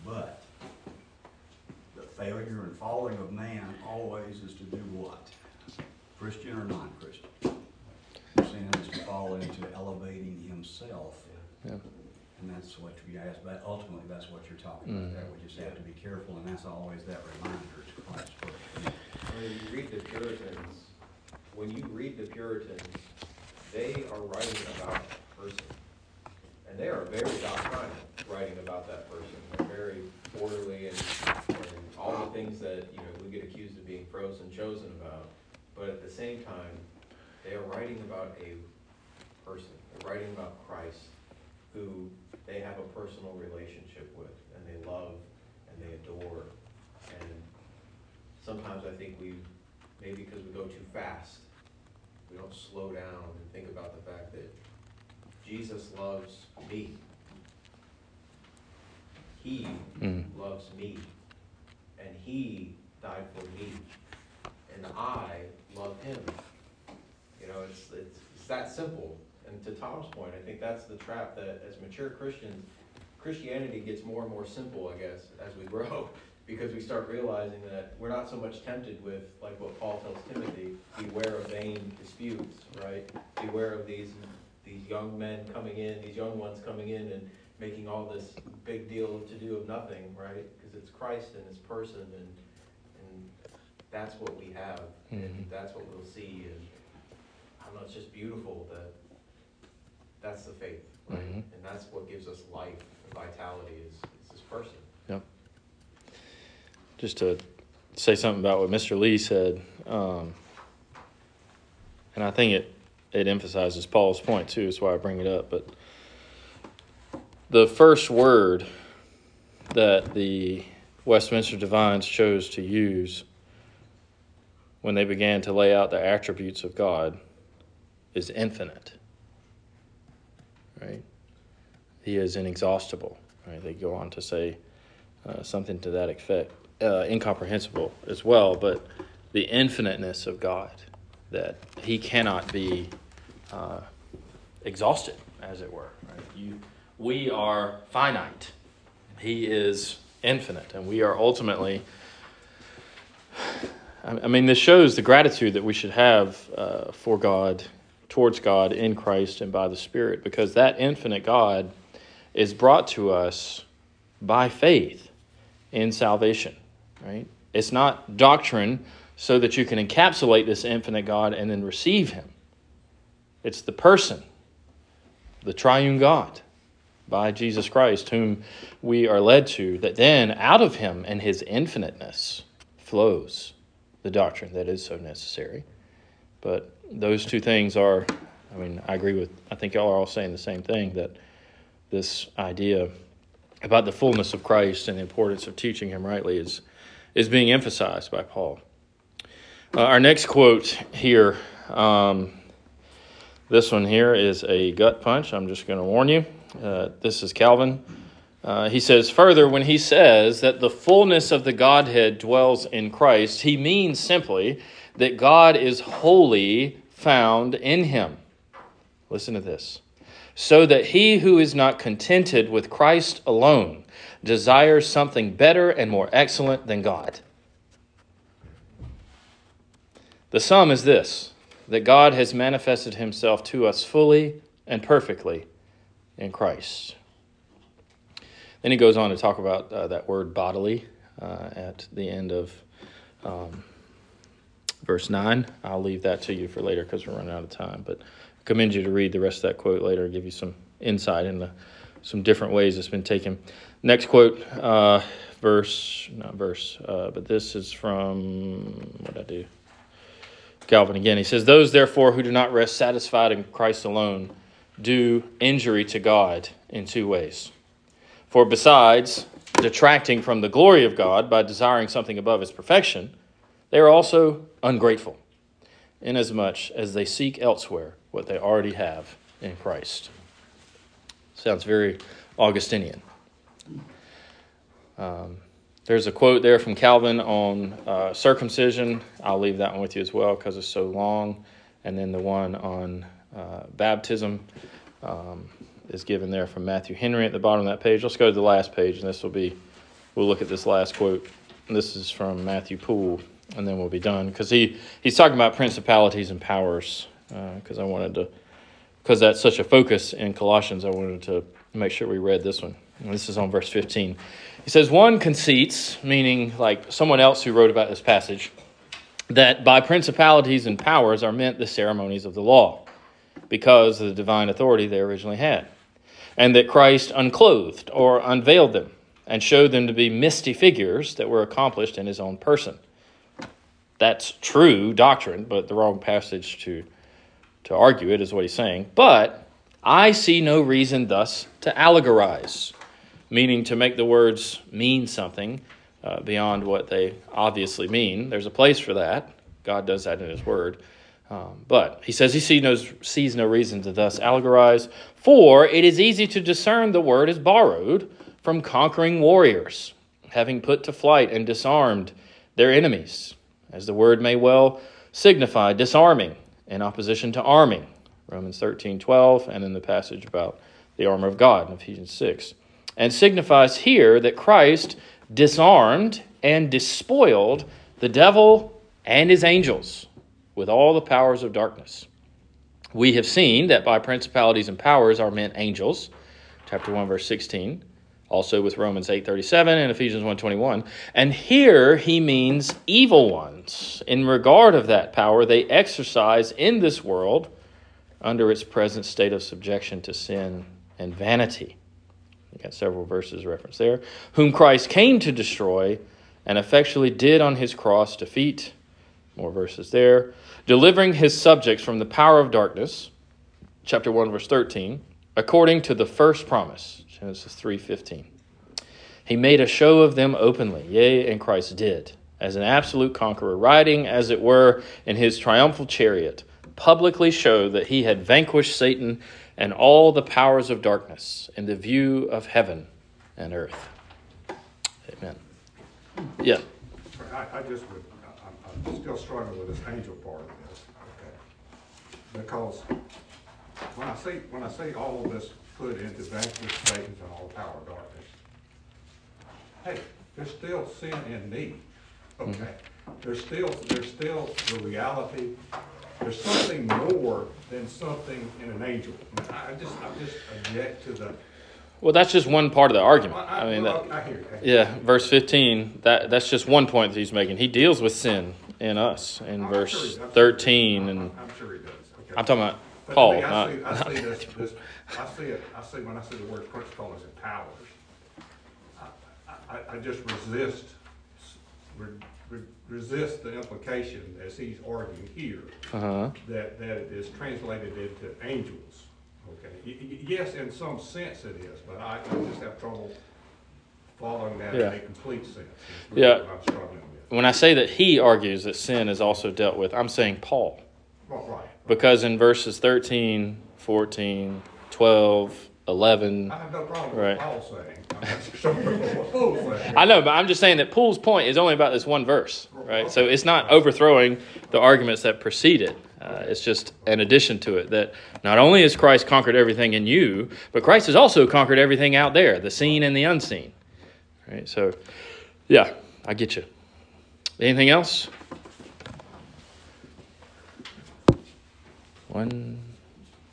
But failure and falling of man always is to do what? Christian or non-Christian? Sin is to fall into elevating himself Yeah. and that's what we ask, but ultimately, that's what you're talking about there. We just have to be careful, and that's always that reminder to Christ first. When you read the Puritans, when you read the Puritans, they are writing about a person. And they are very doctrinal, writing about that person. They're very orderly and, and all the things that, you know, we get accused of being frozen chosen about. But at the same time, they are writing about a person. They're writing about Christ, who they have a personal relationship with, and they love, and they adore. And sometimes I think we, maybe because we go too fast, we don't slow down and think about the fact that Jesus loves me. He Mm. loves me, and he died for me, and I love him. You know, it's, it's, it's that simple. And to Tom's point, I think that's the trap that as mature Christians, Christianity gets more and more simple, I guess, as we grow, because we start realizing that we're not so much tempted with, like what Paul tells Timothy, beware of vain disputes, right? Beware of these, these young men coming in, these young ones coming in and making all this big deal to do of nothing, right? Because it's Christ and his person, and, and that's what we have, and Mhm. that's what we'll see, and I don't know, it's just beautiful that that's the faith, right? Mhm. And that's what gives us life and vitality is, is this person. Yep. Just to say something about what Mr. Lee said, um, and I think it, it emphasizes Paul's point too, that's why I bring it up. But the first word that the Westminster Divines chose to use when they began to lay out the attributes of God, is infinite. Right? He is inexhaustible. Right? They go on to say uh, something to that effect, uh, incomprehensible as well, but the infiniteness of God, that He cannot be uh, exhausted, as it were. Right? You, we are finite. He is infinite, and we are ultimately. I mean, this shows the gratitude that we should have uh, for God, towards God in Christ and by the Spirit, because that infinite God is brought to us by faith in salvation, right? It's not doctrine so that you can encapsulate this infinite God and then receive Him. It's the person, the triune God by Jesus Christ, whom we are led to, that then out of Him and His infiniteness flows the doctrine that is so necessary. But those two things are, I mean, I agree with, I think y'all are all saying the same thing that this idea about the fullness of Christ and the importance of teaching Him rightly is, is being emphasized by Paul. Uh, our next quote here, um, this one here is a gut punch. I'm just going to warn you. Uh, this is Calvin. Uh, he says, further, when he says that the fullness of the Godhead dwells in Christ, he means simply that God is wholly found in him. Listen to this. So that he who is not contented with Christ alone desires something better and more excellent than God. The sum is this that God has manifested himself to us fully and perfectly in Christ. Then he goes on to talk about uh, that word bodily uh, at the end of um, verse 9. I'll leave that to you for later because we're running out of time. But I commend you to read the rest of that quote later and give you some insight into some different ways it's been taken. Next quote, uh, verse, not verse, uh, but this is from, what I do? Calvin again. He says, Those therefore who do not rest satisfied in Christ alone do injury to God in two ways. For besides detracting from the glory of God by desiring something above his perfection, they are also ungrateful, inasmuch as they seek elsewhere what they already have in Christ. Sounds very Augustinian. Um, there's a quote there from Calvin on uh, circumcision. I'll leave that one with you as well because it's so long. And then the one on uh, baptism um, is given there from Matthew Henry at the bottom of that page. Let's go to the last page, and this will be, we'll look at this last quote. And This is from Matthew Poole, and then we'll be done because he, he's talking about principalities and powers. Because uh, I wanted to, because that's such a focus in Colossians, I wanted to make sure we read this one. And this is on verse 15. He says, One conceits, meaning like someone else who wrote about this passage, that by principalities and powers are meant the ceremonies of the law, because of the divine authority they originally had, and that Christ unclothed or unveiled them and showed them to be misty figures that were accomplished in his own person. That's true doctrine, but the wrong passage to, to argue it is what he's saying. But I see no reason thus to allegorize, meaning to make the words mean something uh, beyond what they obviously mean. There's a place for that. God does that in His Word. Um, but he says he see no, sees no reason to thus allegorize, for it is easy to discern the word is borrowed from conquering warriors, having put to flight and disarmed their enemies, as the word may well signify disarming in opposition to arming. Romans 13 12, and in the passage about the armor of God in Ephesians 6. And signifies here that Christ disarmed and despoiled the devil and his angels with all the powers of darkness. We have seen that by principalities and powers are meant angels, chapter 1 verse 16, also with Romans 8:37 and Ephesians 1:21. And here he means evil ones. In regard of that power they exercise in this world under its present state of subjection to sin and vanity. You got several verses referenced there. Whom Christ came to destroy and effectually did on his cross defeat. More verses there. Delivering his subjects from the power of darkness, chapter 1, verse 13, according to the first promise, Genesis 3:15. He made a show of them openly, yea, and Christ did, as an absolute conqueror, riding, as it were, in his triumphal chariot, publicly showed that he had vanquished Satan and all the powers of darkness in the view of heaven and earth. Amen. Yeah. I, I just would, I- I'm, still struggling with this angel part of this, okay? Because when I see, when I see all of this put into vanquish Satan and all power of darkness, hey, there's still sin in me, okay? There's still, there's still the reality, there's something more than something in an angel. I just, I just object to the. Well, that's just one part of the argument. I, I mean, well, that, I hear. Hear yeah, verse 15, that, that's just one point that he's making. He deals with sin in us in I'm verse sure he- I'm sure he 13. And I'm I'm sure he does, okay. I'm talking about But Paul, me, I not, see, I see this, this, I see it, I see, when I see the word principles and powers, I, I, I just resist, re- re- resist the implication as he's arguing here, uh-huh. that, that it is translated into angels, okay? Y- yes, in some sense it is, but I, I just have trouble following that in a complete sense. really Yeah. what I'm struggling with. When I say that he argues that sin is also dealt with, I'm saying Paul. Well, right. Because in verses 13, 14, 12, 11, I have no problem Right. with Paul saying, I'm just struggling with what Paul's saying. I know, but I'm just saying that Poole's point is only about this one verse, right? So it's not overthrowing the arguments that precede it. Uh, it's just an addition to it that not only has Christ conquered everything in you, but Christ has also conquered everything out there, the seen and the unseen. Right? So, yeah, I get you. Anything else? One,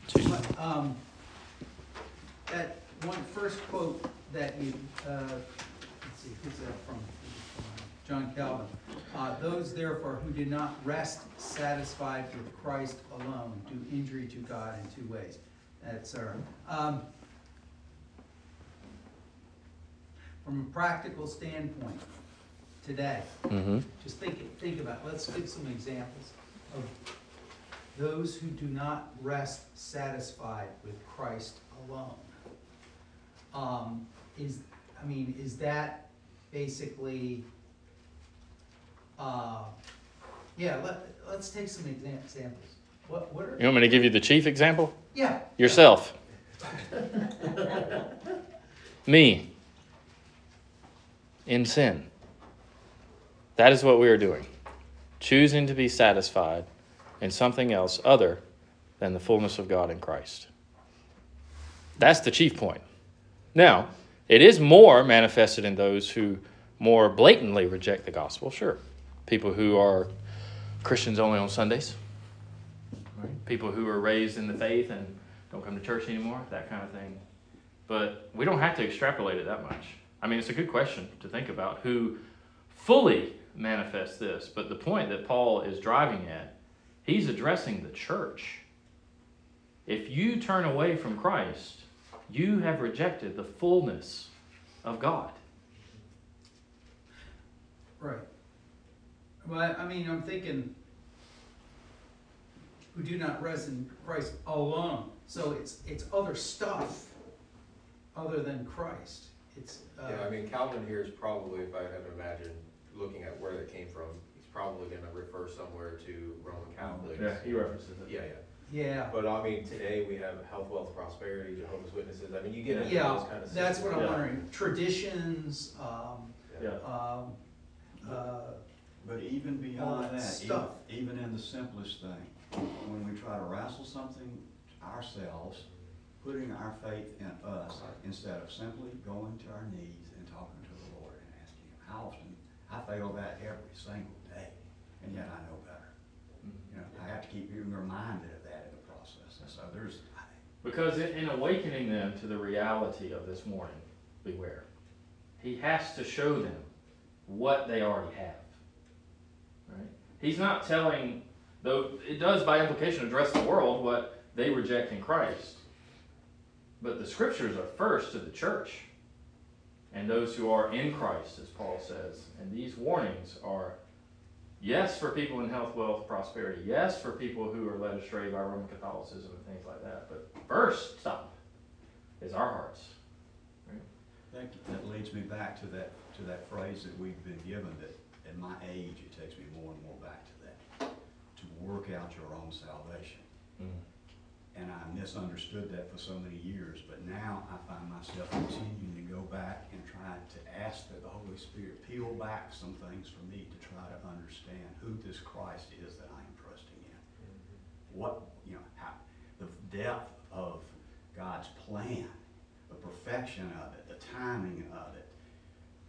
two. Um, that one first quote that you, uh, let's see, who's that from? John Calvin. Uh, those therefore who do not rest satisfied with Christ alone do injury to God in two ways. That's our, um, from a practical standpoint, today, Mm-hmm. just think, think about, it. let's give some examples of those who do not rest satisfied with Christ alone. Um, is, I mean, is that basically, uh, yeah, let, let's take some exam- examples. What, what are? You want me to give you the chief example? Yeah. Yourself. Me. In sin. That is what we are doing. Choosing to be satisfied in something else other than the fullness of God in Christ. That's the chief point. Now, it is more manifested in those who more blatantly reject the gospel, sure. People who are Christians only on Sundays, right? people who are raised in the faith and don't come to church anymore, that kind of thing. But we don't have to extrapolate it that much. I mean, it's a good question to think about who fully manifests this. But the point that Paul is driving at, he's addressing the church. If you turn away from Christ, you have rejected the fullness of God. Right. Well, I mean, I'm thinking, who do not rest in Christ alone. So it's, it's other stuff other than Christ. It's, uh, Yeah, I mean, Calvin here is probably, if I had to imagine, looking at where that came from, he's probably gonna refer somewhere to Roman Catholics. Yeah, he references it. Yeah, yeah. Yeah, But I mean, today we have health, wealth, prosperity, Jehovah's Witnesses, I mean, you get into yeah, those kind of. that's what I'm Yeah. wondering. Traditions, um, Yeah. um, uh, But even beyond that, stuff. even, even in the simplest thing, when we try to wrestle something ourselves, putting our faith in us, instead of simply going to our knees and talking to the Lord and asking Him, how often, I fail that every single day, and yet I know better. You know, I have to keep being reminded of that in the process, and so Because in, in awakening them to the reality of this morning, beware. He has to show them what they already have. Right? He's not telling, though it does by implication address the world what they reject in Christ. But the scriptures are first to the church and those who are in Christ, as Paul says. And these warnings are yes for people in health, wealth, prosperity. Yes for people who are led astray by Roman Catholicism and things like that. But first stop is our hearts. that, that leads me back to that, to that phrase that we've been given, that at my age, it takes me more and more back to that, to work out your own salvation. Mm. And I misunderstood that for so many years, but now I find myself continuing to go back and try to ask that the Holy Spirit peel back some things for me to try to understand who this Christ is that I am trusting in. Mm-hmm. What, you know, how, the depth of God's plan, the perfection of it, the timing of it,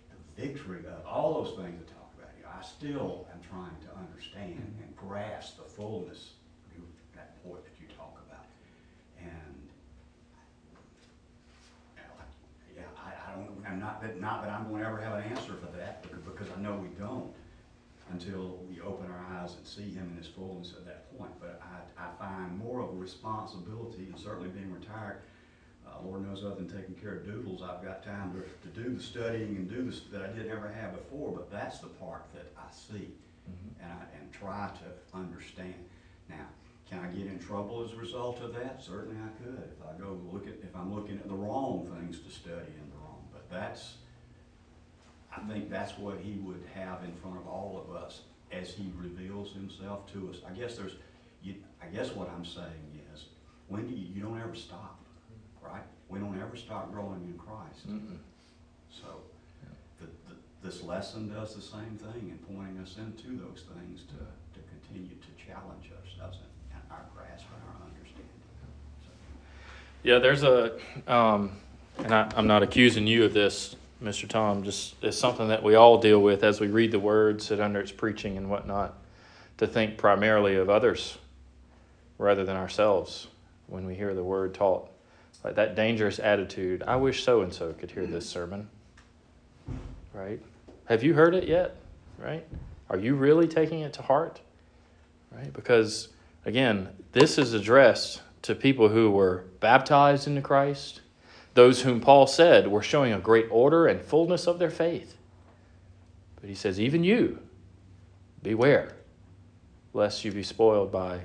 the victory of it, all those things I talk about here. I still am trying to understand mm-hmm. and grasp the fullness of that point that you talk about. And, yeah, I, I don't, I'm not that, not that I'm gonna ever have an answer for that, because, I know we don't until we open our eyes and see him in his fullness at that point. But I, I find more of a responsibility, and certainly being retired, uh, Lord knows other than taking care of doodles, I've got time to, to do the studying and do this that I didn't ever have before, but that's the part that I see and I, and try to understand. Now, can I get in trouble as a result of that? Certainly I could, if I go look at, if I'm looking at the wrong things to study in the wrong, but that's, I think that's what he would have in front of all of us as he reveals himself to us. I guess there's, you, I guess what I'm saying is, when do you, you don't ever stop, right? We don't ever stop growing in Christ. Mm-mm. So, the, the, this lesson does the same thing in pointing us into those things to, to continue to challenge ourselves in our grasp and our understanding. So, Yeah, there's a, um, and I, I'm not accusing you of this, Mr. Tom. Just it's something that we all deal with as we read the Word, sit under its preaching and whatnot, to think primarily of others rather than ourselves when we hear the Word taught. Like that dangerous attitude. I wish so and so could hear this sermon. Right? Have you heard it yet? Right? Are you really taking it to heart? Right? Because again, this is addressed to people who were baptized into Christ, those whom Paul said were showing a great order and fullness of their faith. But he says, even you, beware, lest you be spoiled by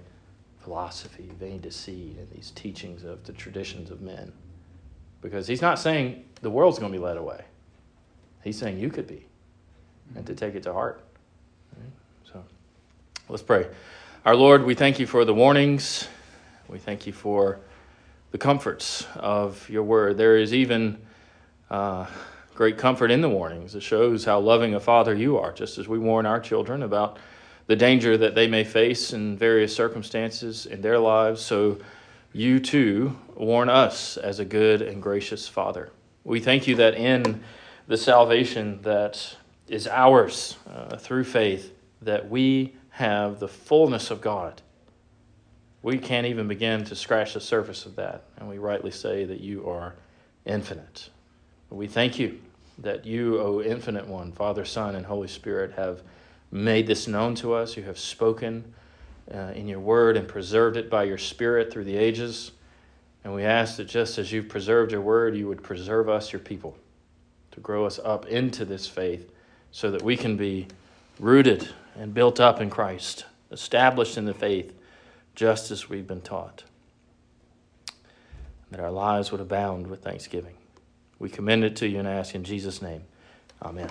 philosophy, vain deceit, and these teachings of the traditions of men. Because he's not saying the world's going to be led away. He's saying you could be, and to take it to heart. So let's pray. Our Lord, we thank you for the warnings. We thank you for the comforts of your word. There is even uh, great comfort in the warnings. It shows how loving a father you are, just as we warn our children about the danger that they may face in various circumstances in their lives. So you too warn us as a good and gracious father. We thank you that in the salvation that is ours uh, through faith, that we have the fullness of God we can't even begin to scratch the surface of that. And we rightly say that you are infinite. We thank you that you, O infinite one, Father, Son, and Holy Spirit, have made this known to us. You have spoken uh, in your word and preserved it by your Spirit through the ages. And we ask that just as you've preserved your word, you would preserve us, your people, to grow us up into this faith so that we can be rooted and built up in Christ, established in the faith just as we've been taught. That our lives would abound with thanksgiving. We commend it to you and ask in Jesus' name. Amen.